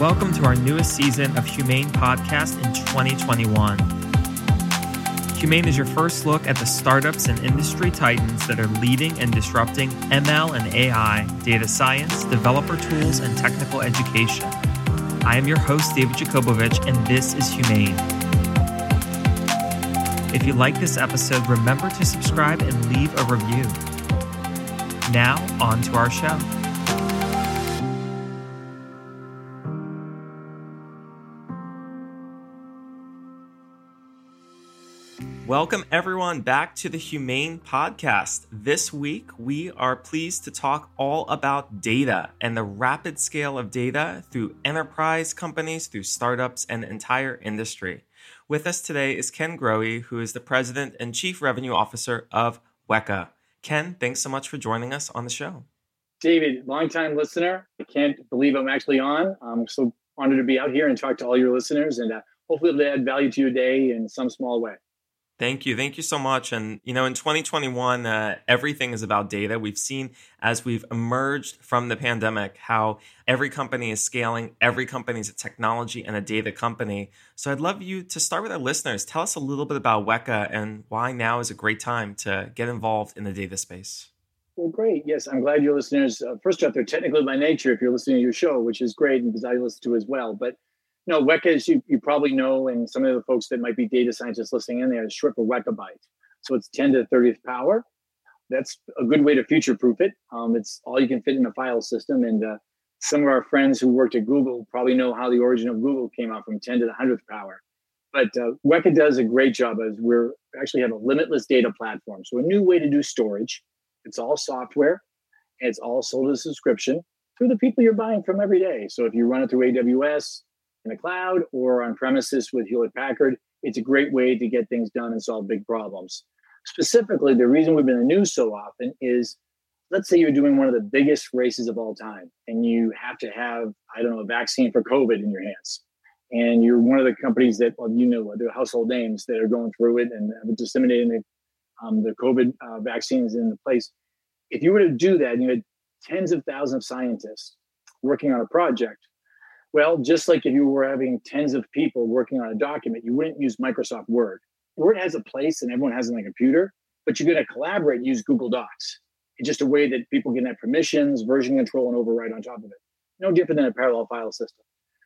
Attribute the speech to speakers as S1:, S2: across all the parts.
S1: Welcome to our newest season of HumAIn Podcast in 2021. HumAIn is your first look at the startups and industry titans that are leading and disrupting ML and AI, data science, developer tools, and technical education. I am your host, David Yakobovitch, and this is HumAIn. If you like this episode, remember to subscribe and leave a review. Now, on to our show. Welcome, everyone, back to the HumAIn Podcast. This week, we are pleased to talk all about data and the rapid scale of data through enterprise companies, through startups, and the entire industry. With us today is Ken Grohe, who is the President and Chief Revenue Officer of Weka. Ken, thanks so much for joining us on the show.
S2: David, longtime listener. I can't believe I'm actually on. I'm so honored to be out here and talk to all your listeners and uh, hopefully to add value to your day in some small way.
S1: Thank you. Thank you so much. And, you know, in 2021, uh, everything is about data. We've seen as we've emerged from the pandemic how every company is scaling, every company is a technology and a data company. So I'd love you to start with our listeners. Tell us a little bit about Weka and why now is a great time to get involved in the data space.
S2: Well, great. Yes, I'm glad your listeners, uh, first off, they're technical by nature if you're listening to your show, which is great and because I listen to as well. But no, Weka, as you, you probably know, and some of the folks that might be data scientists listening in there, is short for Wekabyte. So it's 10 to the 30th power. That's a good way to future proof it. Um, it's all you can fit in a file system. And uh, some of our friends who worked at Google probably know how the origin of Google came out from 10 to the 100th power. But uh, Weka does a great job as we're actually have a limitless data platform. So a new way to do storage. It's all software. And it's all sold as a subscription through the people you're buying from every day. So if you run it through AWS, in the cloud or on premises with Hewlett Packard. It's a great way to get things done and solve big problems. Specifically, the reason we've been in the news so often is let's say you're doing one of the biggest races of all time and you have to have, I don't know, a vaccine for COVID in your hands. And you're one of the companies that, well, you know, the household names that are going through it and disseminating the, um, the COVID uh, vaccines in the place. If you were to do that, and you had tens of thousands of scientists working on a project well, just like if you were having tens of people working on a document, you wouldn't use Microsoft Word. Word has a place and everyone has it on a computer, but you're going to collaborate use Google Docs. It's just a way that people can have permissions, version control, and override on top of it. No different than a parallel file system.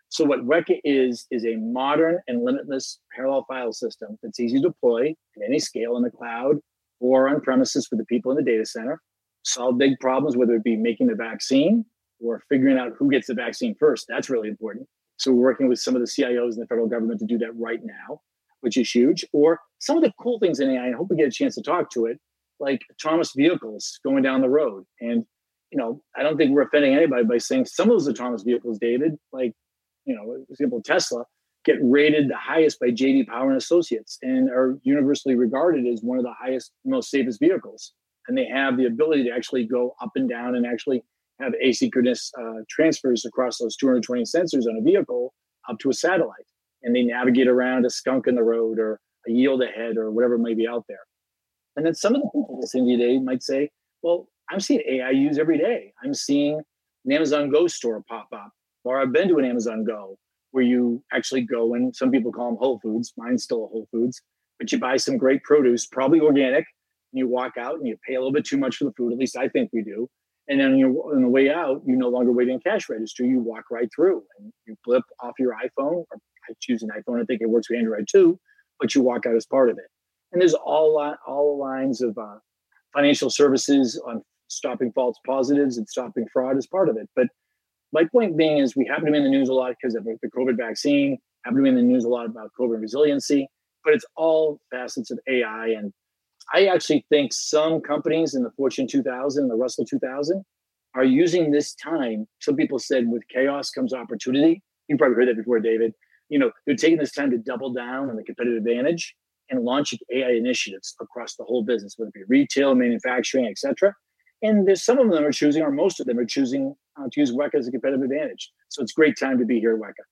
S2: So what Weka is, is a modern and limitless parallel file system that's easy to deploy at any scale in the cloud or on premises for the people in the data center, solve big problems, whether it be making the vaccine or figuring out who gets the vaccine first. That's really important. So we're working with some of the CIOs in the federal government to do that right now, which is huge. Or some of the cool things in AI, I hope we get a chance to talk to it, like autonomous vehicles going down the road. And, you know, I don't think we're offending anybody by saying some of those autonomous vehicles, David, like, you know, for example, Tesla, get rated the highest by JD Power and Associates and are universally regarded as one of the highest, most safest vehicles. And they have the ability to actually go up and down and actually have asynchronous uh, transfers across those 220 sensors on a vehicle up to a satellite. And they navigate around a skunk in the road or a yield ahead or whatever may be out there. And then some of the people listening today might say, well, I'm seeing AI used every day. I'm seeing an Amazon Go store pop up, or I've been to an Amazon Go where you actually go and some people call them Whole Foods. Mine's still a Whole Foods, but you buy some great produce, probably organic, and you walk out and you pay a little bit too much for the food. At least I think we do. And then on the way out, you no longer wait in cash register. You walk right through and you flip off your iPhone. Or I choose an iPhone. I think it works with Android too, but you walk out as part of it. And there's all all lines of uh, financial services on stopping false positives and stopping fraud as part of it. But my point being is we happen to be in the news a lot because of the COVID vaccine, happen to be in the news a lot about COVID resiliency, but it's all facets of AI. And I actually think some companies in the Fortune 2000, the Russell 2000, are using this time. Some people said with chaos comes opportunity. You probably heard that before, David. You know, they're taking this time to double down on the competitive advantage and launching AI initiatives across the whole business, whether it be retail, manufacturing, etc. And there's some of them are choosing, or most of them are choosing uh, to use Weka as a competitive advantage. So it's great time to be here at Weka.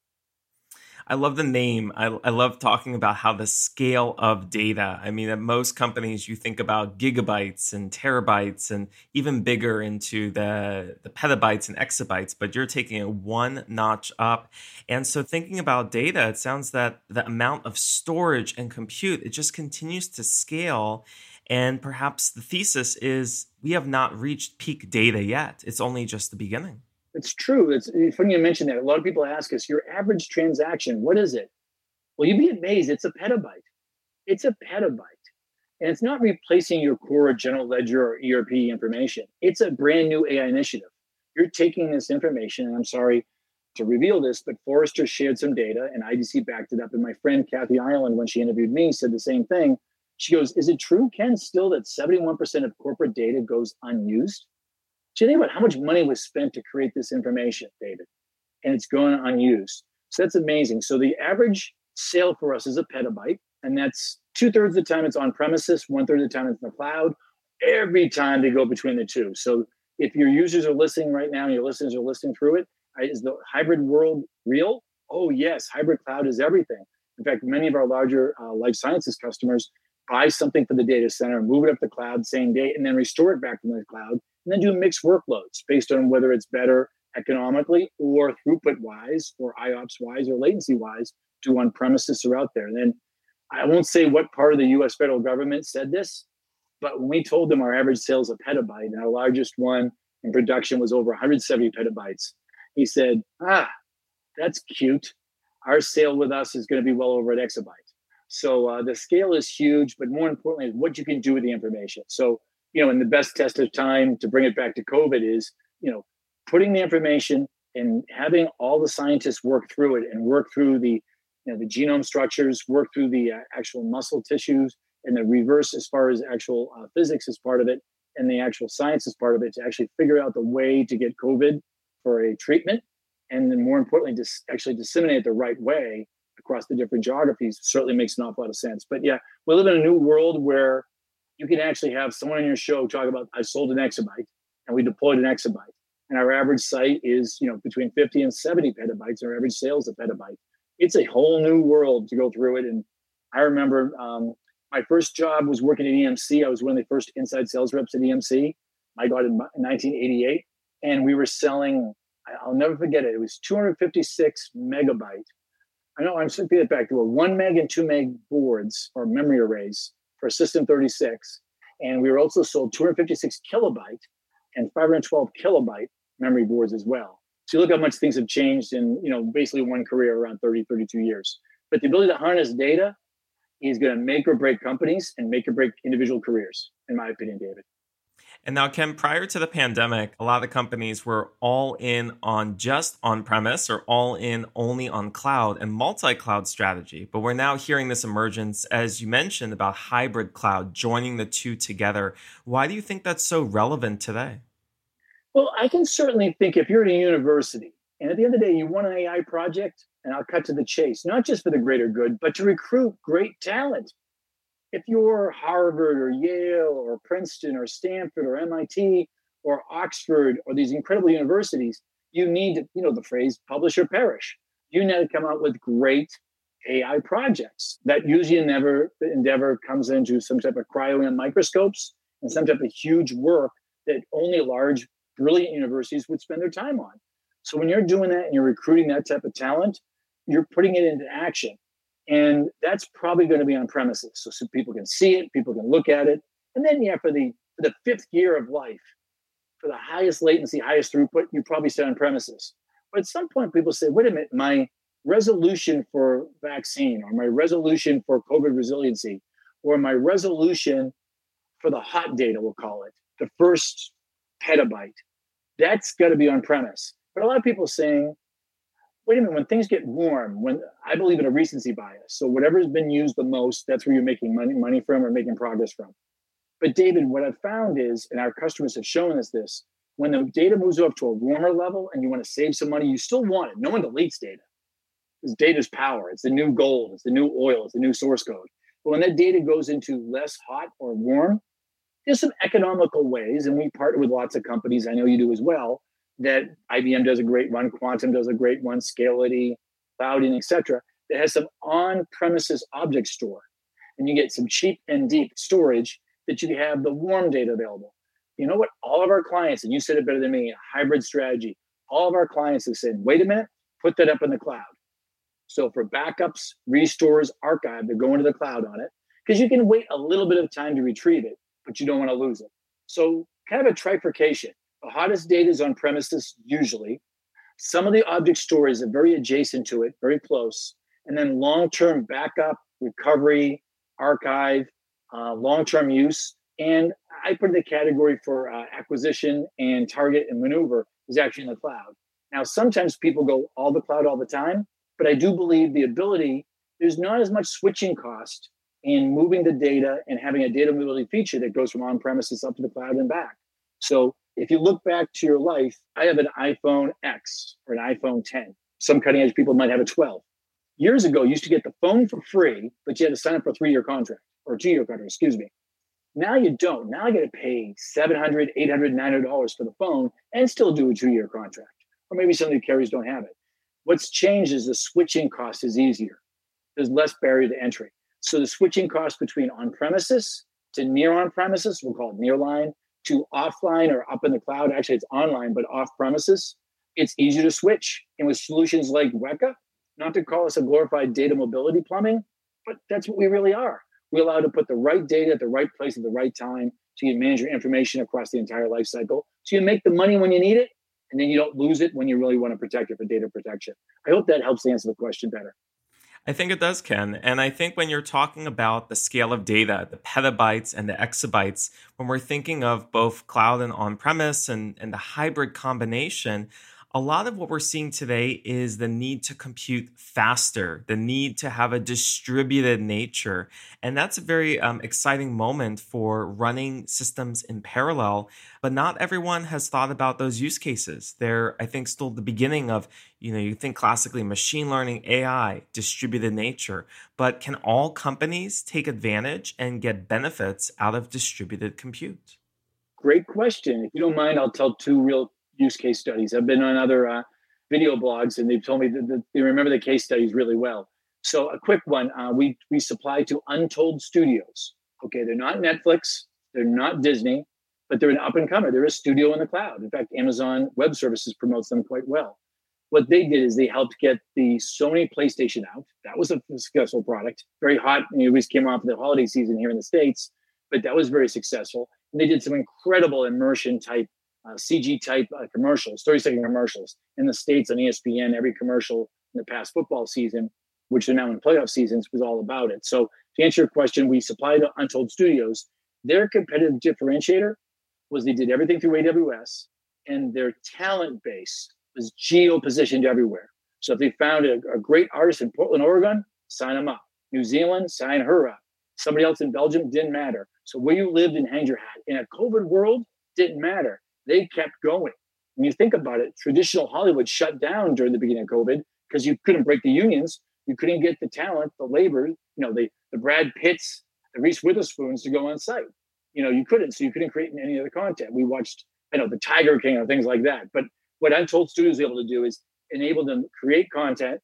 S1: I love the name. I, I love talking about how the scale of data. I mean, at most companies, you think about gigabytes and terabytes and even bigger into the, the petabytes and exabytes, but you're taking it one notch up. And so, thinking about data, it sounds that the amount of storage and compute, it just continues to scale. And perhaps the thesis is we have not reached peak data yet. It's only just the beginning.
S2: It's true. It's funny you mentioned that. A lot of people ask us, your average transaction, what is it? Well, you'd be amazed. It's a petabyte. It's a petabyte. And it's not replacing your core general ledger or ERP information. It's a brand new AI initiative. You're taking this information, and I'm sorry to reveal this, but Forrester shared some data and IDC backed it up. And my friend Kathy Ireland, when she interviewed me, said the same thing. She goes, Is it true, Ken, still that 71% of corporate data goes unused? So you think about how much money was spent to create this information, David, and it's going unused. So that's amazing. So the average sale for us is a petabyte, and that's two thirds of the time it's on premises, one third of the time it's in the cloud. Every time they go between the two. So if your users are listening right now and your listeners are listening through it, is the hybrid world real? Oh, yes. Hybrid cloud is everything. In fact, many of our larger uh, life sciences customers buy something for the data center, move it up the cloud same day, and then restore it back to the cloud and then do mixed workloads based on whether it's better economically or throughput wise or IOPS wise or latency wise to on premises or out there. And then I won't say what part of the US federal government said this, but when we told them our average sales a petabyte and our largest one in production was over 170 petabytes, he said, Ah, that's cute. Our sale with us is going to be well over an exabyte. So uh, the scale is huge, but more importantly, what you can do with the information. So you know, and the best test of time to bring it back to COVID is, you know, putting the information and having all the scientists work through it and work through the, you know, the genome structures, work through the uh, actual muscle tissues, and the reverse as far as actual uh, physics is part of it, and the actual science is part of it to actually figure out the way to get COVID for a treatment, and then more importantly, just actually disseminate the right way across the different geographies certainly makes an awful lot of sense. But yeah, we live in a new world where you can actually have someone on your show talk about I sold an exabyte and we deployed an exabyte. And our average site is, you know, between 50 and 70 petabytes. Our average sales a petabyte. It's a whole new world to go through it. And I remember um, my first job was working at EMC. I was one of the first inside sales reps at EMC. I got in 1988, and we were selling. I'll never forget it. It was 256 megabyte. I know I'm thinking it back. There were one meg and two meg boards or memory arrays for System 36. And we were also sold 256 kilobyte and 512 kilobyte memory boards as well. So you look how much things have changed in, you know, basically one career around 30, 32 years. But the ability to harness data is going to make or break companies and make or break individual careers, in my opinion, David.
S1: And now, Ken, prior to the pandemic, a lot of companies were all in on just on premise or all in only on cloud and multi cloud strategy. But we're now hearing this emergence, as you mentioned, about hybrid cloud, joining the two together. Why do you think that's so relevant today?
S2: Well, I can certainly think if you're at a university and at the end of the day, you want an AI project, and I'll cut to the chase, not just for the greater good, but to recruit great talent if you're Harvard or Yale or Princeton or Stanford or MIT or Oxford or these incredible universities, you need to, you know, the phrase publish or perish. You need to come out with great AI projects that usually never endeavor comes into some type of cryo microscopes and some type of huge work that only large, brilliant universities would spend their time on. So when you're doing that and you're recruiting that type of talent, you're putting it into action. And that's probably going to be on premises. So, so people can see it, people can look at it. And then, yeah, for the for the fifth year of life, for the highest latency, highest throughput, you probably stay on premises. But at some point, people say, wait a minute, my resolution for vaccine or my resolution for COVID resiliency or my resolution for the hot data, we'll call it, the first petabyte, that's got to be on premise. But a lot of people saying, wait a minute, when things get warm, when I believe in a recency bias. So whatever's been used the most, that's where you're making money, money from or making progress from. But David, what I've found is, and our customers have shown us this, when the data moves up to a warmer level and you want to save some money, you still want it. No one deletes data. Because data's power. It's the new gold, it's the new oil, it's the new source code. But when that data goes into less hot or warm, there's some economical ways, and we partner with lots of companies, I know you do as well, that IBM does a great one, Quantum does a great one, Scality, Cloudian, etc. That has some on-premises object store, and you get some cheap and deep storage that you have the warm data available. You know what? All of our clients, and you said it better than me, hybrid strategy. All of our clients have said, "Wait a minute, put that up in the cloud." So for backups, restores, archive, they're going to the cloud on it because you can wait a little bit of time to retrieve it, but you don't want to lose it. So kind of a trifurcation. The hottest data is on premises usually. Some of the object stores are very adjacent to it, very close. And then long term backup, recovery, archive, uh, long term use. And I put in the category for uh, acquisition and target and maneuver is actually in the cloud. Now, sometimes people go all the cloud all the time, but I do believe the ability, there's not as much switching cost in moving the data and having a data mobility feature that goes from on premises up to the cloud and back. So if you look back to your life, I have an iPhone X or an iPhone 10. Some cutting edge people might have a 12. Years ago, you used to get the phone for free, but you had to sign up for a three year contract or two year contract, excuse me. Now you don't. Now I got to pay $700, $800, $900 for the phone and still do a two year contract. Or maybe some of the carriers don't have it. What's changed is the switching cost is easier. There's less barrier to entry. So the switching cost between on premises to near on premises, we'll call it nearline, to offline or up in the cloud. Actually, it's online, but off premises. It's easy to switch. And with solutions like Weka, not to call us a glorified data mobility plumbing, but that's what we really are. We allow to put the right data at the right place at the right time so you manage your information across the entire life cycle. So you make the money when you need it, and then you don't lose it when you really want to protect it for data protection. I hope that helps answer the question better.
S1: I think it does, Ken. And I think when you're talking about the scale of data, the petabytes and the exabytes, when we're thinking of both cloud and on premise and, and the hybrid combination, a lot of what we're seeing today is the need to compute faster, the need to have a distributed nature. And that's a very um, exciting moment for running systems in parallel. But not everyone has thought about those use cases. They're, I think, still the beginning of, you know, you think classically machine learning, AI, distributed nature. But can all companies take advantage and get benefits out of distributed compute?
S2: Great question. If you don't mind, I'll tell two real use case studies. I've been on other uh, video blogs, and they've told me that, that, they remember the case studies really well. So a quick one: uh, we we supply to Untold Studios. Okay, they're not Netflix, they're not Disney, but they're an up and comer. They're a studio in the cloud. In fact, Amazon Web Services promotes them quite well. What they did is they helped get the Sony PlayStation out. That was a successful product, very hot. It always came off the holiday season here in the states, but that was very successful. And they did some incredible immersion type uh, CG type uh, commercials, 30 second commercials in the States on ESPN. Every commercial in the past football season, which are now in playoff seasons, was all about it. So, to answer your question, we supply to Untold Studios. Their competitive differentiator was they did everything through AWS, and their talent base was geo positioned everywhere. So, if they found a, a great artist in Portland, Oregon, sign them up. New Zealand, sign her up. Somebody else in Belgium didn't matter. So, where you lived and hang your hat in a COVID world didn't matter they kept going. When you think about it, traditional Hollywood shut down during the beginning of COVID because you couldn't break the unions, you couldn't get the talent, the labor, you know, the, the Brad Pitts, the Reese Witherspoons to go on site. You know, you couldn't, so you couldn't create any other content. We watched I know the Tiger King or things like that. But what Untold Studios is able to do is enable them to create content,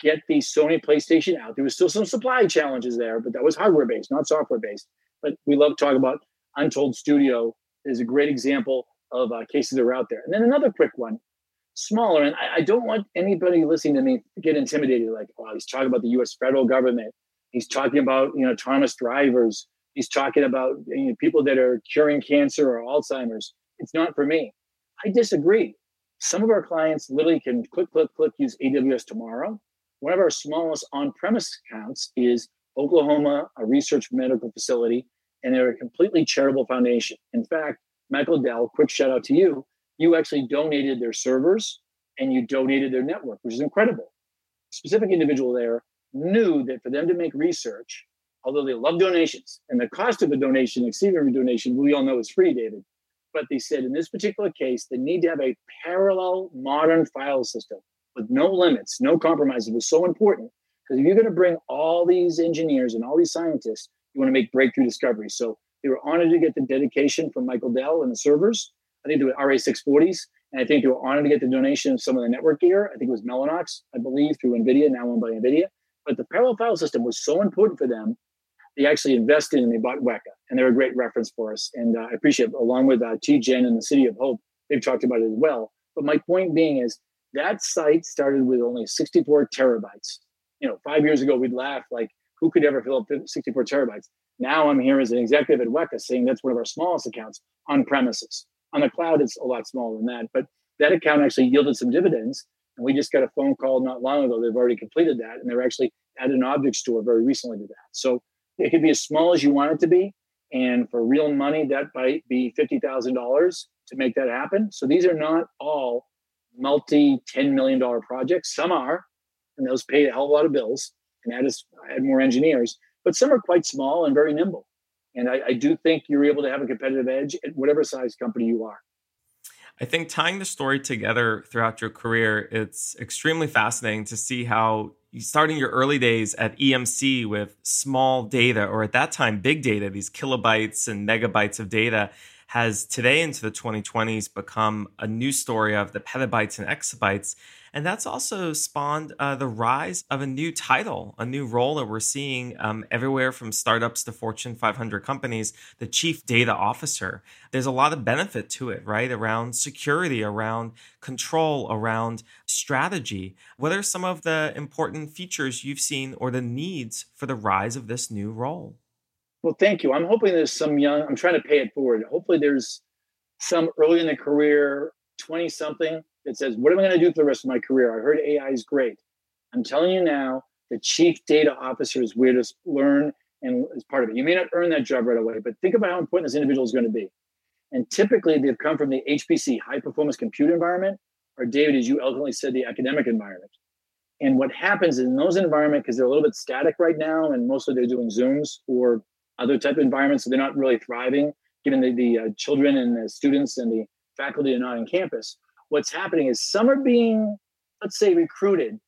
S2: get the Sony PlayStation out. There was still some supply challenges there, but that was hardware based, not software based. But we love talking about Untold Studio is a great example of uh, cases that are out there. And then another quick one, smaller, and I, I, don't want anybody listening to me get intimidated. Like, oh, he's talking about the U.S. federal government. He's talking about you know autonomous drivers. He's talking about you know, people that are curing cancer or Alzheimer's. It's not for me. I disagree. Some of our clients literally can click, click, click, use AWS tomorrow. One of our smallest on-premise accounts is Oklahoma, a research medical facility, and they're a completely charitable foundation. In fact, Michael Dell, quick shout out to you. You actually donated their servers and you donated their network, which is incredible. A specific individual there knew that for them to make research, although they love donations and the cost of a donation, exceeding a donation, we all know is free, David. But they said in this particular case, they need to have a parallel modern file system with no limits, no compromises. It was so important because if you're going to bring all these engineers and all these scientists, you want to make breakthrough discoveries. So they were honored to get the dedication from Michael Dell and the servers. I think they were RA640s. And I think they were honored to get the donation of some of the network gear. I think it was Mellanox, I believe, through NVIDIA, now owned by NVIDIA. But the parallel file system was so important for them, they actually invested and they bought Weka. And they're a great reference for us. And uh, I appreciate along with uh, TGen and the City of Hope, they've talked about it as well. But my point being is that site started with only 64 terabytes. You know, five years ago, we'd laugh like, who could ever fill up 64 terabytes? Now I'm here as an executive at Weka saying that's one of our smallest accounts on premises. On the cloud, it's a lot smaller than that, but that account actually yielded some dividends. And we just got a phone call not long ago. They've already completed that, and they're actually added an object store very recently to that. So it could be as small as you want it to be, and for real money, that might be fifty thousand dollars to make that happen. So these are not all multi ten million dollar projects. Some are, and those pay a hell of a lot of bills and add, us, add more engineers but some are quite small and very nimble. And I, I do think you're able to have a competitive edge at whatever size company you are.
S1: I think tying the story together throughout your career, it's extremely fascinating to see how starting your early days at EMC with small data, or at that time, big data, these kilobytes and megabytes of data, has today into the 2020s become a new story of the petabytes and exabytes. And that's also spawned uh, the rise of a new title, a new role that we're seeing um, everywhere from startups to Fortune 500 companies, the chief data officer. There's a lot of benefit to it, right? Around security, around control, around strategy. What are some of the important features you've seen or the needs for the rise of this new role?
S2: Well, thank you. I'm hoping there's some young, I'm trying to pay it forward. Hopefully there's some early in the career, 20 something that says, What am I going to do for the rest of my career? I heard AI is great. I'm telling you now, the chief data officer is where to learn and is part of it. You may not earn that job right away, but think about how important this individual is going to be. And typically, they've come from the HPC, high performance compute environment, or David, as you eloquently said, the academic environment. And what happens in those environments, because they're a little bit static right now, and mostly they're doing Zooms or other type of environments, so they're not really thriving, given the, the uh, children and the students and the faculty are not on campus what's happening is some are being, let's say, recruited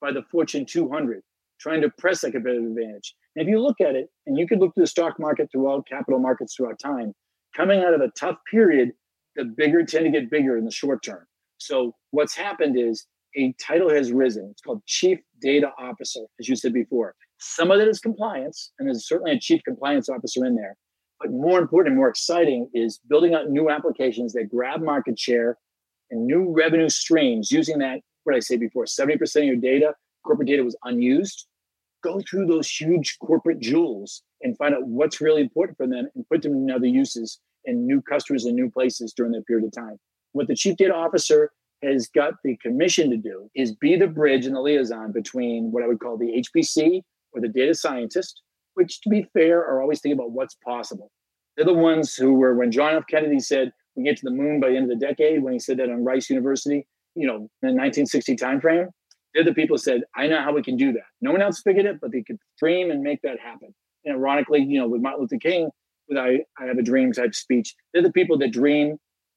S2: by the Fortune 200, trying to press a competitive advantage. And if you look at it, and you could look to the stock market throughout capital markets throughout time, coming out of a tough period, the bigger tend to get bigger in the short term. So what's happened is a title has risen. It's called Chief Data Officer, as you said before. Some of it is compliance, and there's certainly a Chief Compliance Officer in there. But more important and more exciting is building out new applications that grab market share and new revenue streams using that, what I say before, 70% of your data, corporate data was unused. Go through those huge corporate jewels and find out what's really important for them and put them in other uses and new customers and new places during that period of time. What the chief data officer has got the commission to do is be the bridge and the liaison between what I would call the HPC or the data scientist, which to be fair are always thinking about what's possible. They're the ones who were when John F. Kennedy said, we get to the moon by the end of the decade when he said that on Rice University, you know, in the 1960 timeframe. They're the people said, I know how we can do that. No one else figured it, but they could dream and make that happen. And ironically, you know, with Martin Luther King, with I, I have a dream type speech, they're the people that dream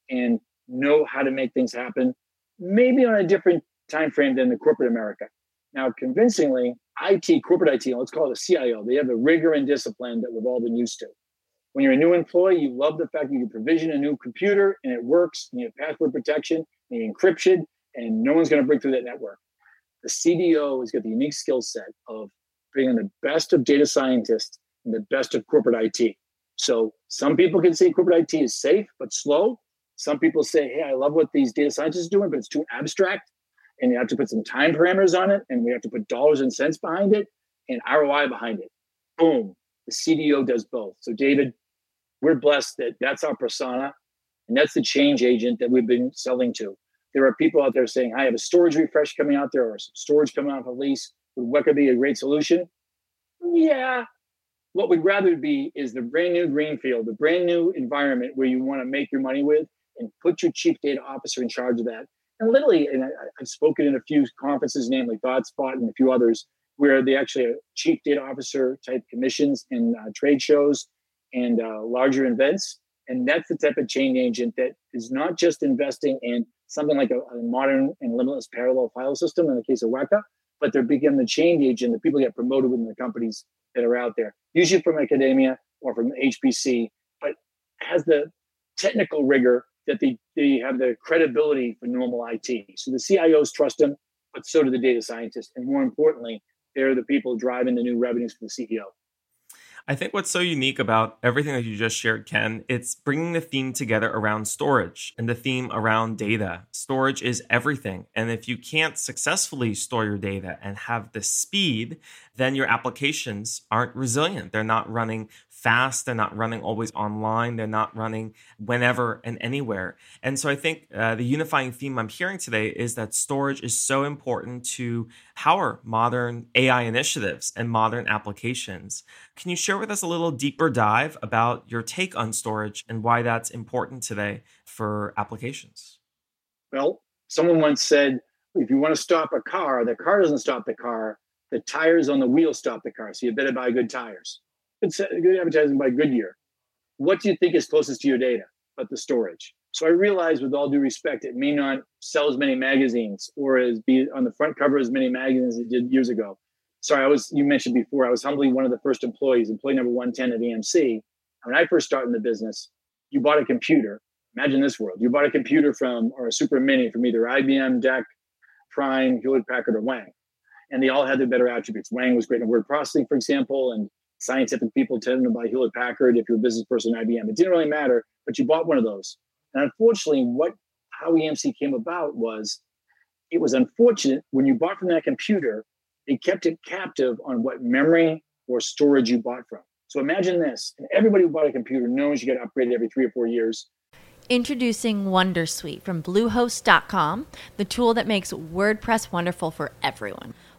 S2: and know how to make things happen, maybe on a different time frame than the corporate America. Now, convincingly, IT, corporate IT, let's call it a CIO, they have the rigor and discipline that we've all been used to. When you're a new employee, you love the fact that you can provision a new computer and it works, and you have password protection, and you encryption, and no one's going to break through that network. The CDO has got the unique skill set of bringing the best of data scientists and the best of corporate IT. So some people can say corporate IT is safe but slow. Some people say, hey, I love what these data scientists are doing, but it's too abstract. And you have to put some time parameters on it, and we have to put dollars and cents behind it and ROI behind it. Boom. The CDO does both. So, David, we're blessed that that's our persona, and that's the change agent that we've been selling to. There are people out there saying, I have a storage refresh coming out there or some storage coming out of a lease. Would could be a great solution? Yeah, what we'd rather be is the brand new greenfield, the brand new environment where you want to make your money with and put your chief data officer in charge of that. And literally, and I, have spoken in a few conferences, namely ThoughtSpot and a few others, where they actually have chief data officer type commissions and uh, trade shows and uh, larger events. And that's the type of change agent that is not just investing in something like a, a modern and limitless parallel file system in the case of Weka, but they're becoming the change agent. The people get promoted within the companies that are out there, usually from academia or from HPC, but has the technical rigor that they, they have the credibility for normal IT. So the CIOs trust them, but so do the data scientists. And more importantly, they're the people driving the new revenues for the CEO.
S1: I think what's so unique about everything that you just shared, Ken, it's bringing the theme together around storage and the theme around data. Storage is everything. And if you can't successfully store your data and have the speed, then your applications aren't resilient. They're not running fast. They're not running always online. They're not running whenever and anywhere. And so I think uh, the unifying theme I'm hearing today is that storage is so important to power modern AI initiatives and modern applications. Can you share with us a little deeper dive about your take on storage and why that's important today for applications?
S2: Well, someone once said, if you want to stop a car, the car doesn't stop the car. The tires on the wheel stop the car. So you better buy good tires good, advertising by Goodyear. What do you think is closest to your data? But the storage. So I realize, with all due respect, it may not sell as many magazines or as be on the front cover as many magazines as it did years ago. Sorry, I was you mentioned before I was humbly one of the first employees, employee number 110 at EMC. When I first started in the business, you bought a computer. Imagine this world. You bought a computer from or a super mini from either IBM, DEC, Prime, Hewlett Packard, or Wang. And they all had their better attributes. Wang was great in word processing, for example, and scientific people tend to buy Hewlett Packard if you're a business person IBM. It didn't really matter, but you bought one of those. And unfortunately, what how EMC came about was it was unfortunate when you bought from that computer, they kept it captive on what memory or storage you bought from. So imagine this, and everybody who bought a computer knows you get upgraded every three or four years.
S3: Introducing Wondersuite from Bluehost.com, the tool that makes WordPress wonderful for everyone.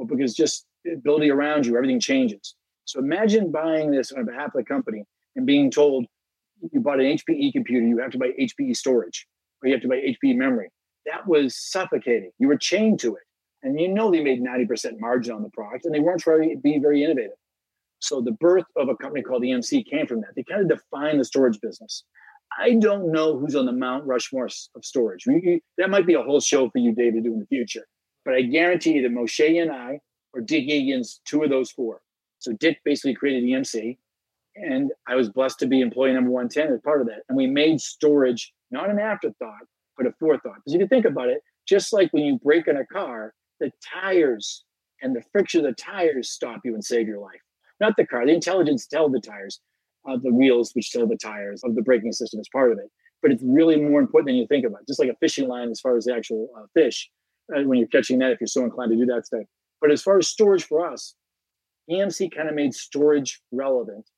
S2: Well, because just ability around you, everything changes. So imagine buying this on behalf of the company and being told you bought an HPE computer, you have to buy HPE storage, or you have to buy HPE memory. That was suffocating. You were chained to it. And you know they made 90% margin on the product and they weren't trying to be very innovative. So the birth of a company called EMC came from that. They kind of defined the storage business. I don't know who's on the Mount Rushmore of storage. We, that might be a whole show for you, David, to do in the future. But I guarantee you that Moshe and I, or Dick Egan's two of those four. So Dick basically created EMC, and I was blessed to be employee number 110 as part of that. And we made storage not an afterthought, but a forethought. Because if you think about it, just like when you break in a car, the tires and the friction of the tires stop you and save your life. Not the car. The intelligence tell the tires, uh, the wheels which tell the tires of the braking system is part of it. But it's really more important than you think about. Just like a fishing line, as far as the actual uh, fish, Uh, when you're catching that, if you're so inclined to do that stuff. But as far as storage for us, EMC kind of made storage relevant.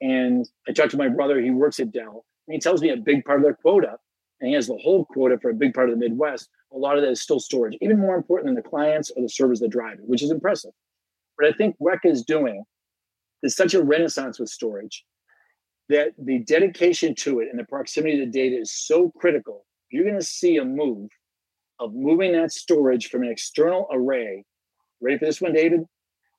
S2: And I talked to my brother, he works at Dell, and he tells me a big part of their quota, and he has the whole quota for a big part of the Midwest. A lot of that is still storage, even more important than the clients or the servers that drive it, which is impressive. But I think Weka is doing there's such a renaissance with storage that the dedication to it and the proximity to the data is so critical. You're going to see a move of moving that storage from an external array. Ready for this one, David?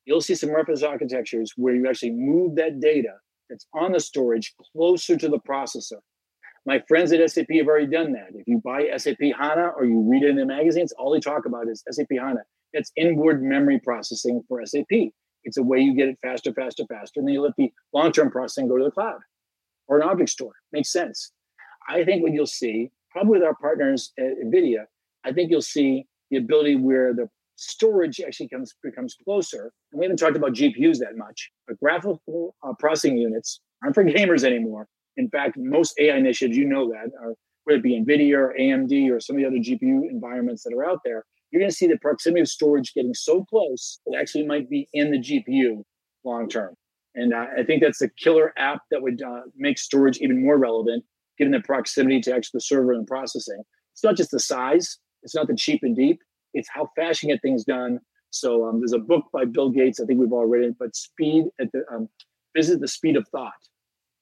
S2: You'll see some reference architectures where you actually move that data that's on the storage closer to the processor. My friends at SAP have already done that. If you buy SAP HANA or you read it in the magazines, all they talk about is SAP HANA. It's inward memory processing for SAP. It's a way you get it faster, faster, faster. And then you let the long term processing go to the cloud or an object store. Makes sense. I think what you'll see, probably with our partners at NVIDIA, I think you'll see the ability where the storage actually comes becomes closer. And we haven't talked about GPUs that much, but graphical uh, processing units aren't for gamers anymore. In fact, most AI initiatives, you know that, are whether it be NVIDIA or AMD or some of the other GPU environments that are out there, you're going to see the proximity of storage getting so close it actually might be in the GPU long term. And uh, I think that's a killer app that would uh, make storage even more relevant, given the proximity to actually the server and processing. It's not just the size, it's not the cheap and deep, it's how fast you get things done. So um, there's a book by Bill Gates, I think we've all read it, but speed at the um, visit the speed of thought.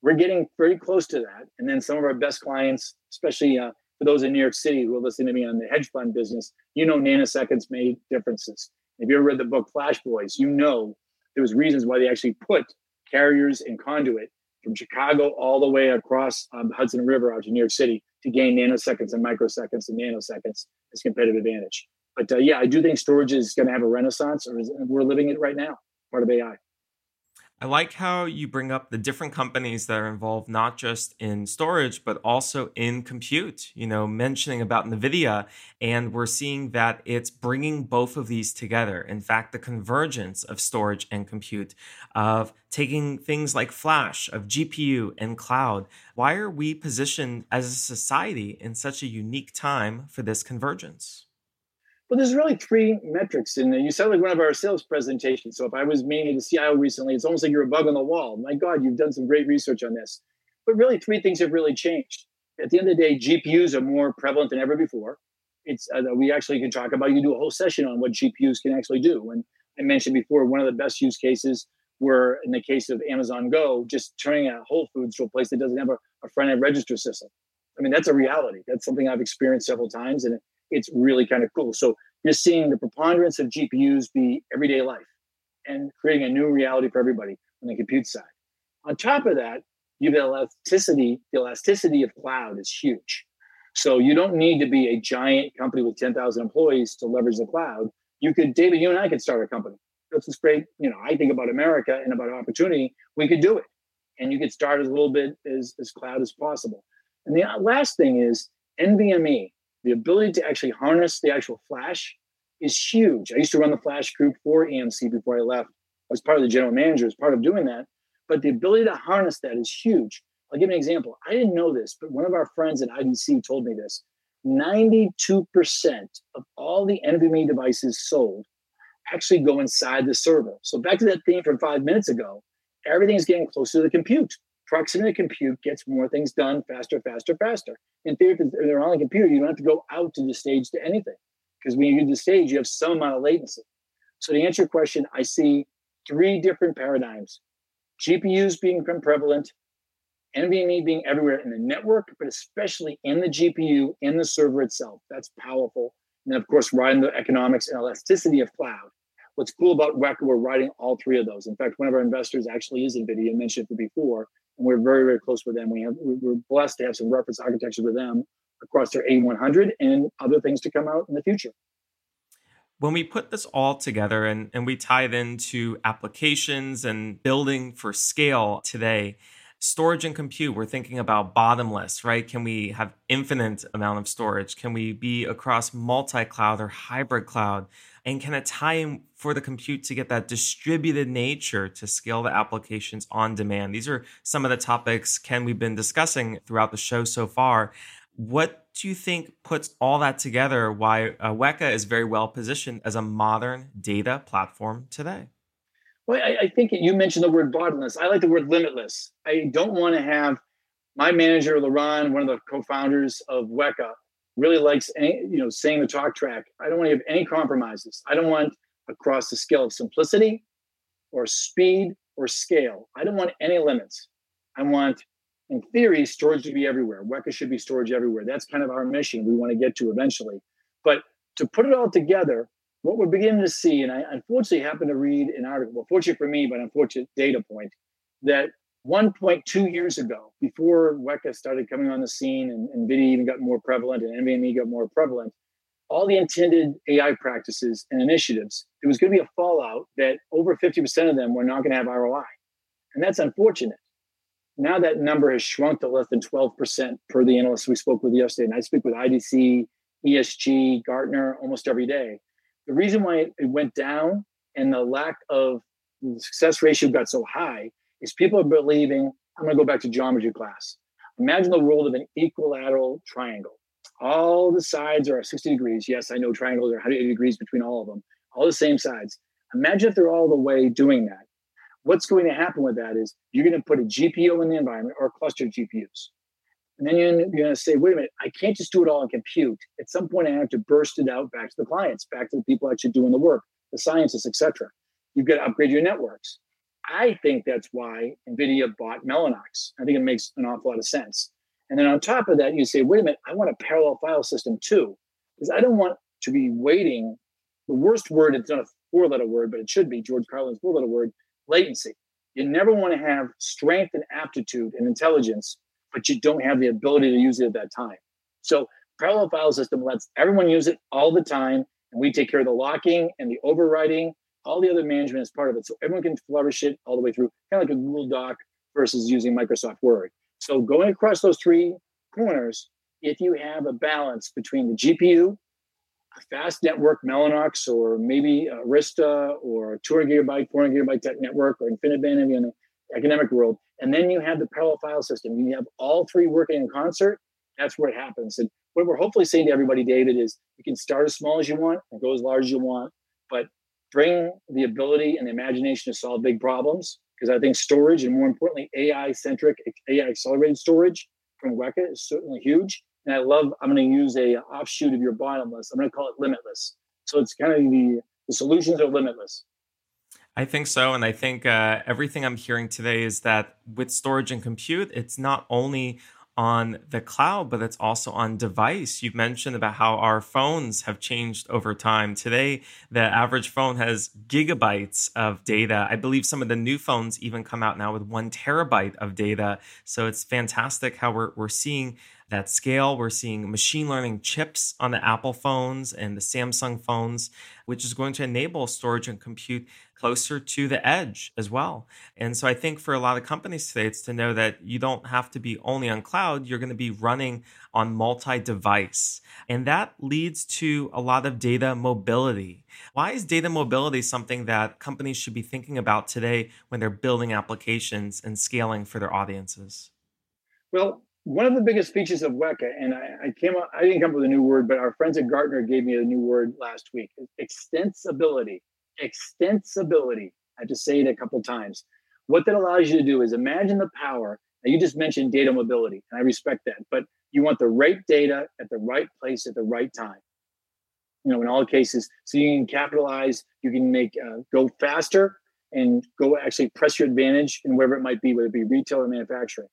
S2: We're getting very close to that. And then some of our best clients, especially uh, for those in New York City who are listening to me on the hedge fund business, you know nanoseconds made differences. If you ever read the book Flash Boys, you know there was reasons why they actually put carriers and conduit from Chicago all the way across um, Hudson River out to New York City to gain nanoseconds and microseconds and nanoseconds as competitive advantage. But uh, yeah, I do think storage is going to have a renaissance, or is, we're living it right now, part of AI.
S1: I like how you bring up the different companies that are involved, not just in storage, but also in compute, you know, mentioning about NVIDIA. And we're seeing that it's bringing both of these together. In fact, the convergence of storage and compute, of taking things like flash, of GPU and cloud. Why are we positioned as a society in such a unique time for this convergence?
S2: Well, there's really three metrics in there. You sound like one of our sales presentations. So if I was meeting the CIO recently, it's almost like you're a bug on the wall. My God, you've done some great research on this. But really, three things have really changed. At the end of the day, GPUs are more prevalent than ever before. It's uh, we actually can talk about. You do a whole session on what GPUs can actually do. And I mentioned before, one of the best use cases were in the case of Amazon Go, just turning a Whole Foods to a place that doesn't have a, a front end register system. I mean, that's a reality. That's something I've experienced several times, and it's really kind of cool. So you're seeing the preponderance of GPUs be everyday life and creating a new reality for everybody on the compute side. On top of that, you have elasticity. The elasticity of cloud is huge. So you don't need to be a giant company with 10,000 employees to leverage the cloud. You could, David, you and I could start a company. That's just great. You know, I think about America and about opportunity. We could do it. And you could start as little bit as, as cloud as possible. And the uh, last thing is NVMe the ability to actually harness the actual flash is huge. I used to run the flash group for EMC before I left. I was part of the general manager as part of doing that. But the ability to harness that is huge. I'll give an example. I didn't know this, but one of our friends at IDC told me this. 92% of all the NVMe devices sold actually go inside the server. So back to that theme from five minutes ago, everything's getting closer to the compute. Proximity compute gets more things done faster, faster, faster. In theory, if they're on a computer, you don't have to go out to the stage to anything because when you do the stage, you have some amount of latency. So to answer your question, I see three different paradigms: GPUs being prevalent, NVMe being everywhere in the network, but especially in the GPU, in the server itself. That's powerful. And of course, riding the economics and elasticity of cloud. What's cool about Weka, we're riding all three of those. In fact, one of our investors actually is NVIDIA, mentioned it before, we're very, very close with them. We have, we're blessed to have some reference architecture with them across their A100 and other things to come out in the future.
S1: When we put this all together and, and we tie it into applications and building for scale today, storage and compute we're thinking about bottomless right can we have infinite amount of storage can we be across multi-cloud or hybrid cloud and can it tie in for the compute to get that distributed nature to scale the applications on demand these are some of the topics ken we've been discussing throughout the show so far what do you think puts all that together why uh, weka is very well positioned as a modern data platform today
S2: well, I, I think you mentioned the word bottomless. I like the word limitless. I don't want to have my manager, Liran, one of the co-founders of Weka, really likes any, you know, saying the talk track. I don't want to have any compromises. I don't want across the scale of simplicity or speed or scale. I don't want any limits. I want, in theory, storage to be everywhere. Weka should be storage everywhere. That's kind of our mission we want to get to eventually. But to put it all together, what we're beginning to see, and I unfortunately happened to read an article, well, fortunate for me, but unfortunate data point, that 1.2 years ago, before Weka started coming on the scene and, and NVIDIA even got more prevalent and NVMe got more prevalent, all the intended AI practices and initiatives, there was going to be a fallout that over 50% of them were not going to have ROI. And that's unfortunate. Now that number has shrunk to less than 12% per the analysts we spoke with yesterday. And I speak with IDC, ESG, Gartner almost every day the reason why it, went down and the lack of the success ratio got so high is people are believing i'm going to go back to geometry class. Imagine the world of an equilateral triangle. All the sides are 60 degrees. Yes i know triangles are 180 degrees between all of them. All the same sides. Imagine if they're all the way doing that. What's going to happen with that is you're going to put a gpu in the environment or a cluster of gpus and then you're, you're going to say, wait a minute, I can't just do it all in compute. At some point, I have to burst it out back to the clients, back to the people actually doing the work, the scientists, etc. You've got to upgrade your networks. I think that's why NVIDIA bought Mellanox. I think it makes an awful lot of sense. And then on top of that, you say, wait a minute, I want a parallel file system too, because I don't want to be waiting. The worst word, it's not a four letter word, but it should be George Carlin's four letter word latency. You never want to have strength and aptitude and intelligence but you don't have the ability to use it at that time. So parallel file system lets everyone use it all the time, and we take care of the locking and the overwriting, all the other management is part of it. So everyone can flourish it all the way through, kind of like a Google Doc versus using Microsoft Word. So going across those three corners, if you have a balance between the GPU, a fast network, Mellanox, or maybe Arista, or 200 gigabyte, 400 gigabyte tech network, or InfiniBand in the academic world, and then you have the parallel file system. You have all three working in concert. That's where it happens. And what we're hopefully saying to everybody, David, is you can start as small as you want and go as large as you want, but bring the ability and the imagination to solve big problems. Because I think storage and more importantly, AI centric, AI accelerated storage from Weka is certainly huge. And I love, I'm going to use a offshoot of your bottomless. I'm going to call it limitless. So it's kind of the, the solutions are limitless.
S1: I think so. And I think uh, everything I'm hearing today is that with storage and compute, it's not only on the cloud, but it's also on device. You've mentioned about how our phones have changed over time. Today, the average phone has gigabytes of data. I believe some of the new phones even come out now with one terabyte of data. So it's fantastic how we're, we're seeing that scale. We're seeing machine learning chips on the Apple phones and the Samsung phones, which is going to enable storage and compute closer to the edge as well. And so I think for a lot of companies today, it's to know that you don't have to be only on cloud, you're going to be running on multi device. And that leads to a lot of data mobility. Why is data mobility something that companies should be thinking about today when they're building applications and scaling for their audiences?
S2: Well, one of the biggest features of Weka, and I, I, came up, I didn't come up with a new word, but our friends at Gartner gave me a new word last week: extensibility. Extensibility. I have to say it a couple times. What that allows you to do is imagine the power Now, you just mentioned data mobility, and I respect that, but you want the right data at the right place at the right time. You know, in all cases, so you can capitalize, you can make uh, go faster and go actually press your advantage in wherever it might be, whether it be retail or manufacturing.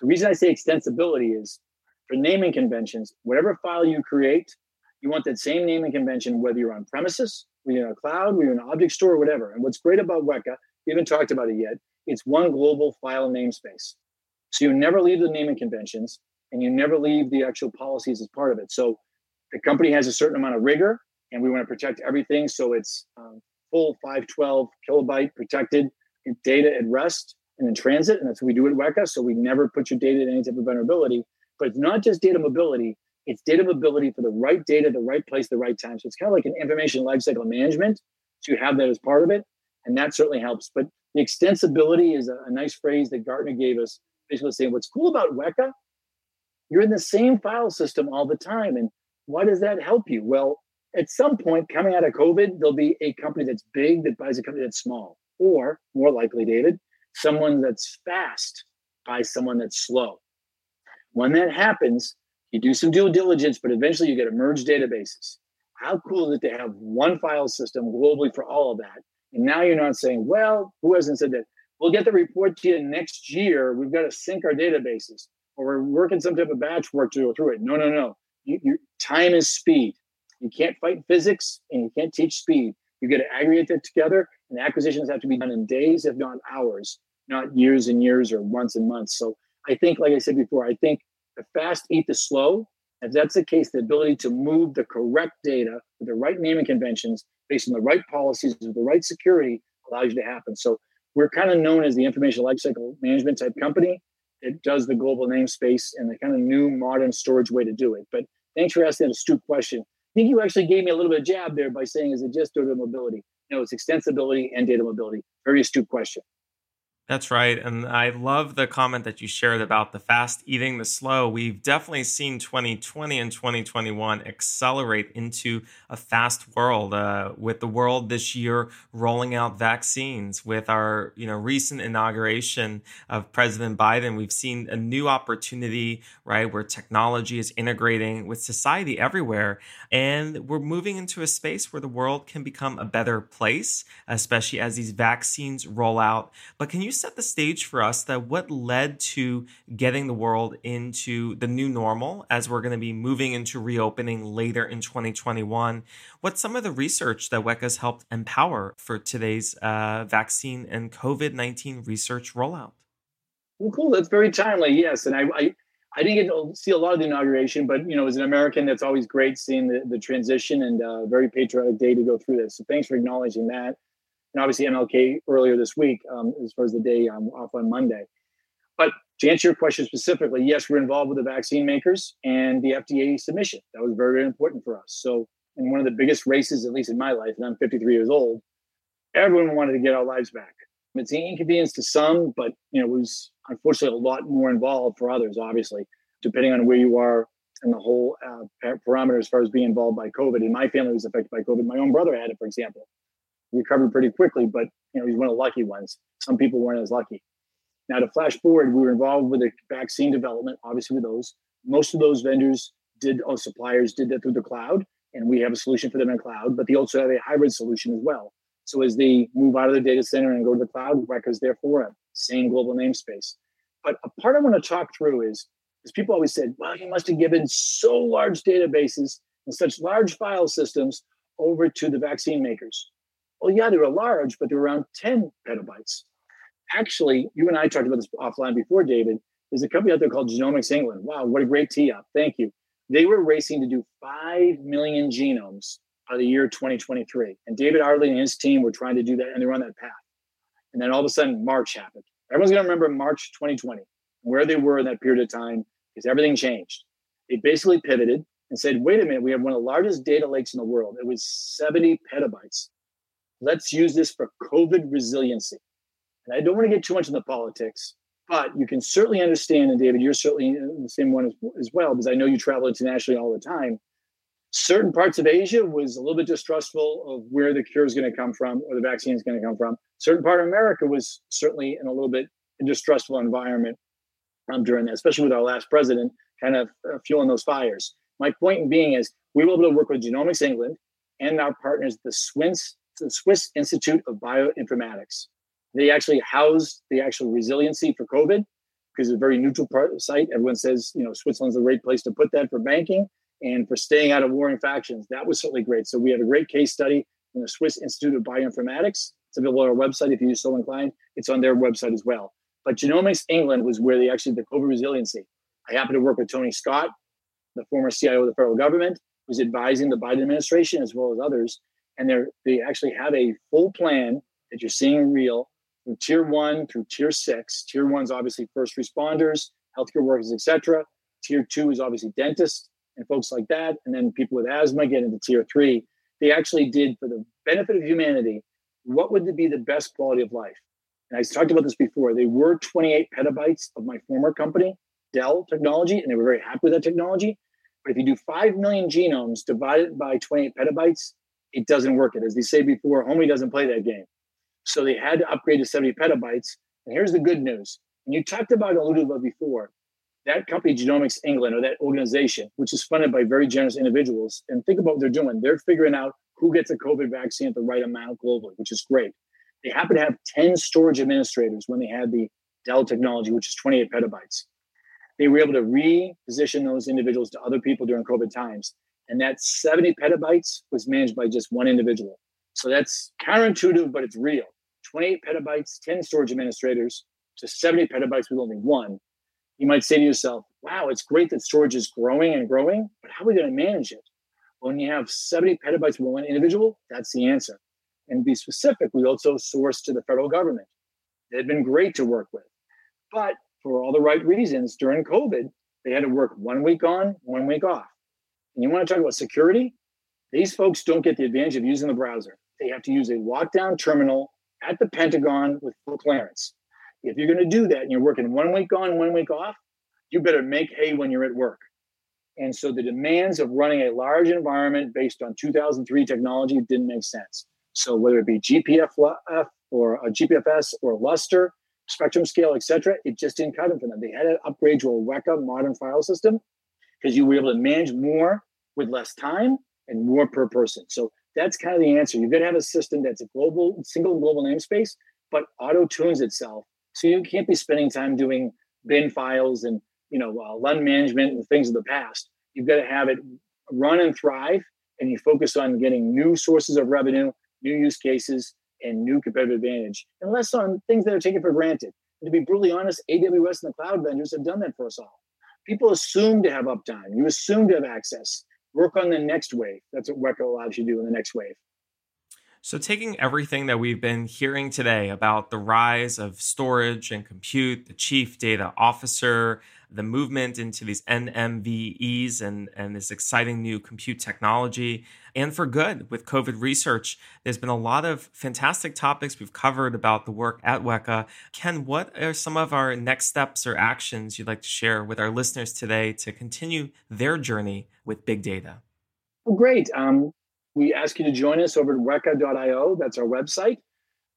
S2: The reason I say extensibility is for naming conventions, whatever file you create, you want that same naming convention, whether you're on premises, whether you're in a cloud, whether you're in an object store, or whatever. And what's great about Weka, we haven't talked about it yet, it's one global file namespace. So you never leave the naming conventions and you never leave the actual policies as part of it. So the company has a certain amount of rigor and we want to protect everything. So it's um, full 512 kilobyte protected data at rest and in transit. And that's what we do at Weka. So we never put your data in any type of vulnerability. But it's not just data mobility, it's data mobility for the right data, the right place, the right time. So it's kind of like an information lifecycle management. So you have that as part of it. And that certainly helps. But the extensibility is a, a nice phrase that Gartner gave us, basically saying what's cool about Weka, you're in the same file system all the time. And why does that help you? Well, at some point coming out of COVID, there'll be a company that's big that buys a company that's small, or more likely, David, someone that's fast buys someone that's slow. When that happens, you do some due diligence, but eventually you get a merged databases. How cool is it to have one file system globally for all of that? And now you're not saying, well, who hasn't said that? We'll get the report to you next year. We've got to sync our databases, or we're working some type of batch work to go through it. No, no, no. You, you, time is speed. You can't fight physics and you can't teach speed. You got to aggregate it together, and acquisitions have to be done in days, if not hours, not years and years or months and months. So I think, like I said before, I think the fast eat the slow. If that's the case, the ability to move the correct data with the right naming conventions based on the right policies with the right security allows you to happen. So we're kind of known as the information lifecycle management type company. It does the global namespace and the kind of new modern storage way to do it. But thanks for asking that astute question I think you actually gave me a little bit of jab there by saying, is it just data mobility? No, it's extensibility and data mobility. Very astute question.
S1: That's right. And I love the comment that you shared about the fast eating the slow. We've definitely seen 2020 and 2021 accelerate into a fast world uh, with the world this year rolling out vaccines. With our you know recent inauguration of President Biden, we've seen a new opportunity, right, where technology is integrating with society everywhere. And we're moving into a space where the world can become a better place, especially as these vaccines roll out. But can you set the stage for us that what led to getting the world into the new normal as we're going to be moving into reopening later in 2021? What's some of the research that Weka's helped empower for today's uh, vaccine and COVID 19 research rollout?
S2: Well, cool. That's very timely. Yes. And I, I, I didn't get to see a lot of the inauguration, but you know, as an American, that's always great seeing the, the transition and uh, very patriotic day to go through this. So thanks for acknowledging that and obviously MLK earlier this week, um, as far as the day I'm off on Monday. But to answer your question specifically, yes, we're involved with the vaccine makers and the FDA submission. That was very, very important for us. So, in one of the biggest races, at least in my life, and I'm 53 years old, everyone wanted to get our lives back. It's an inconvenience to some, but you know, it was unfortunately a lot more involved for others. Obviously, depending on where you are and the whole uh, parameter as far as being involved by COVID. And my family was affected by COVID. My own brother had it, for example recovered pretty quickly, but you know, he's one of the lucky ones. Some people weren't as lucky. Now to flash forward, we were involved with the vaccine development, obviously with those. Most of those vendors did or suppliers did that through the cloud, and we have a solution for them in cloud, but they also have a hybrid solution as well. So as they move out of the data center and go to the cloud, Weka's there for them. Same global namespace. But a part I want to talk through is, is people always said, well, you must have given so large databases and such large file systems over to the vaccine makers. Well, yeah, they were large, but they were around 10 petabytes. Actually, you and I talked about this offline before, David. There's a company out there called Genomics England. Wow, what a great tee up. Thank you. They were racing to do 5 million genomes by the year 2023. And David Ardley and his team were trying to do that, and they were on that path. And then all of a sudden, March happened. Everyone's going to remember March 2020, where they were in that period of time, because everything changed. They basically pivoted and said, wait a minute, we have one of the largest data lakes in the world. It was 70 petabytes. Let's use this for COVID resiliency. And I don't want to get too much into the politics, but you can certainly understand, and David, you're certainly the same one as, as well, because I know you travel internationally all the time. Certain parts of Asia was a little bit distrustful of where the cure is going to come from or the vaccine is going to come from. Certain part of America was certainly in a little bit distrustful environment. um, during that, especially with our last president kind of uh, fueling those fires. My point being is we were able to work with Genomics England and our partners, the Swiss, the Swiss Institute of Bioinformatics. They actually house the actual resiliency for COVID because it's a very neutral part, of the site. Everyone says, you know, Switzerland's a great place to put that for banking and for staying out of warring factions. That was certainly great. So we have a great case study from the Swiss Institute of Bioinformatics. It's available on our website if you're so inclined. It's on their website as well. But Genomics England was where they actually did the COVID resiliency. I happen to work with Tony Scott, the former CIO of the federal government, who's advising the Biden administration as well as others. And they they actually have a full plan that you're seeing real from tier one through tier six. Tier one is obviously first responders, healthcare workers, etc. Tier two is obviously dentists and folks like that. And then people with asthma get into tier three. They actually did, for the benefit of humanity, what would be the best quality of life? And I talked about this before. They were 28 petabytes of my former company, Dell Technology, and they were very happy with that technology. But if you do 5 million genomes divided by 28 petabytes, it doesn't work it. As they say before, homie doesn't play that game. So they had to upgrade to 70 petabytes. And here's the good news. And you talked about about before, that company, Genomics England, or that organization, which is funded by very generous individuals, and think about what they're doing. They're figuring out who gets a COVID vaccine at the right amount globally, which is great. They happen to have 10 storage administrators when they had the Dell technology, which is 28 petabytes. They were able to reposition those individuals to other people during COVID times. And that 70 petabytes was managed by just one individual. So that's counterintuitive, but it's real. 28 petabytes, 10 storage administrators to 70 petabytes with only one. You might say to yourself, wow, it's great that storage is growing and growing, but how are we going to manage it? When you have 70 petabytes with one individual, that's the answer. And be specific, we also source to the federal government. They've been great to work with. But for all the right reasons, during COVID, they had to work one week on, one week off. And you want to talk about security? These folks don't get the advantage of using the browser. They have to use a lockdown terminal at the Pentagon with full clearance. If you're going to do that and you're working one week on, one week off, you better make hay when you're at work. And so the demands of running a large environment based on 2003 technology didn't make sense. So whether it be GPF or uh, a GPFS or Lustre, spectrum scale, etc., it just didn't cut it for them. They had to upgrade to a Weka modern file system because you were able to manage more with less time and more per person. So that's kind of the answer. You're going to have a system that's a global, single global namespace, but auto tunes itself. So you can't be spending time doing bin files and you know uh, LUN management and things of the past. You've got to have it run and thrive, and you focus on getting new sources of revenue, new use cases, and new competitive advantage, and less on things that are taken for granted. And to be brutally honest, AWS and the cloud vendors have done that for us all. People assume to have uptime. You assume to have access. Work on the next wave. That's what Weka allows you to do in the next wave.
S1: So, taking everything that we've been hearing today about the rise of storage and compute, the chief data officer, the movement into these NMVEs and, and this exciting new compute technology, and for good with COVID research, there's been a lot of fantastic topics we've covered about the work at Weka. Ken, what are some of our next steps or actions you'd like to share with our listeners today to continue their journey with big data?
S2: Well, great. Um, we ask you to join us over at weka.io. That's our website.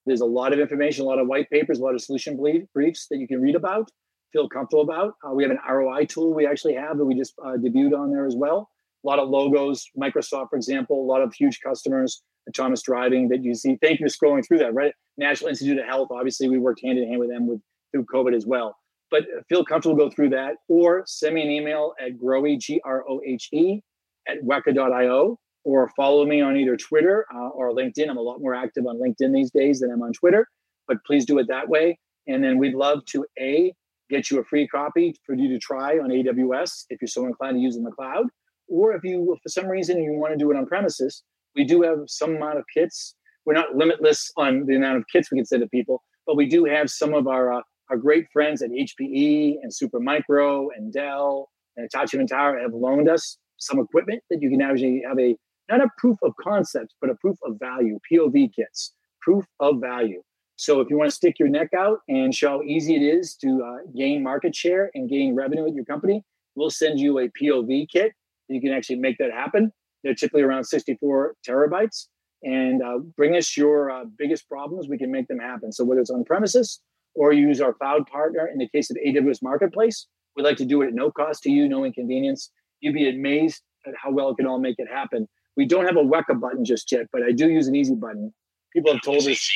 S2: There's a lot of information, a lot of white papers, a lot of solution briefs that you can read about, feel comfortable about. Uh, we have an ROI tool we actually have that we just uh, debuted on there as well. A lot of logos, Microsoft, for example, a lot of huge customers, autonomous driving that you see. Thank you for scrolling through that, right? National Institute of Health, obviously, we worked hand in hand with them with through COVID as well. But feel comfortable, go through that, or send me an email at grohe, G R O H E, at weka.io or follow me on either Twitter uh, or LinkedIn. I'm a lot more active on LinkedIn these days than I'm on Twitter, but please do it that way. And then we'd love to A, get you a free copy for you to try on AWS if you're so inclined to use in the cloud. Or if you, for some reason, you want to do it on premises, we do have some amount of kits. We're not limitless on the amount of kits we can send to people, but we do have some of our, uh, our great friends at HPE and Supermicro and Dell and Hitachi Vantara have loaned us some equipment that you can actually have a not a proof of concept, but a proof of value, POV kits, proof of value. So if you want to stick your neck out and show how easy it is to uh, gain market share and gain revenue with your company, we'll send you a POV kit. You can actually make that happen. They're typically around 64 terabytes. And uh, bring us your uh, biggest problems, we can make them happen. So whether it's on premises or use our cloud partner. In the case of AWS Marketplace, we'd like to do it at no cost to you, no inconvenience. You'd be amazed at how well it can all make it happen. We don't have a Weka button just yet, but I do use an easy button. People have told us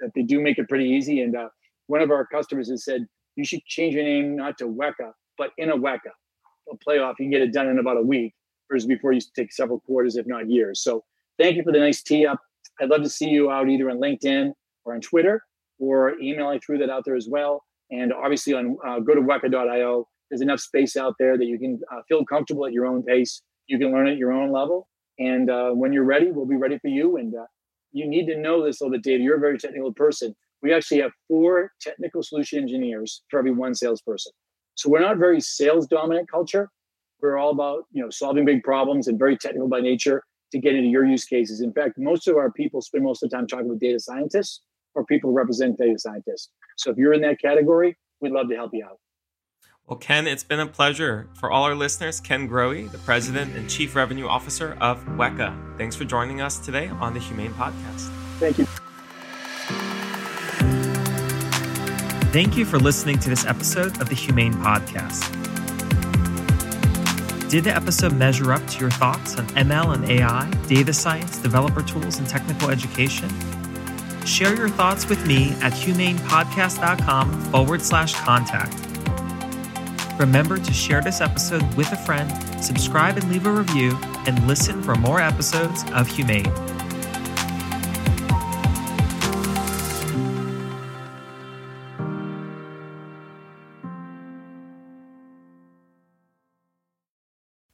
S2: that they do make it pretty easy. And uh, one of our customers has said, you should change your name not to Weka, but in a Weka. A playoff, you can get it done in about a week versus before you take several quarters, if not years. So thank you for the nice tee up. I'd love to see you out either on LinkedIn or on Twitter or email. I threw that out there as well. And obviously on uh, go to weka.io. There's enough space out there that you can uh, feel comfortable at your own pace. You can learn at your own level. And uh, when you're ready, we'll be ready for you. And uh, you need to know this a little bit, Dave. You're a very technical person. We actually have four technical solution engineers for every one salesperson. So we're not very sales dominant culture. We're all about you know solving big problems and very technical by nature to get into your use cases. In fact, most of our people spend most of the time talking with data scientists or people who represent data scientists. So if you're in that category, we'd love to help you out.
S1: Well, Ken, it's been a pleasure. For all our listeners, Ken Grohe, the President and Chief Revenue Officer of Weka. Thanks for joining us today on the HumAIn Podcast.
S2: Thank you.
S1: Thank you for listening to this episode of the HumAIn Podcast. Did the episode measure up to your thoughts on ML and AI, data science, developer tools, and technical education? Share your thoughts with me at humainpodcast.com forward slash contact. Remember to share this episode with a friend, subscribe and leave a review, and listen for more episodes of HumAIn.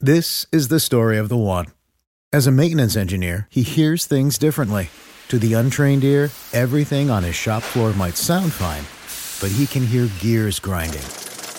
S4: This is the story of the one. As a maintenance engineer, he hears things differently. To the untrained ear, everything on his shop floor might sound fine, but he can hear gears grinding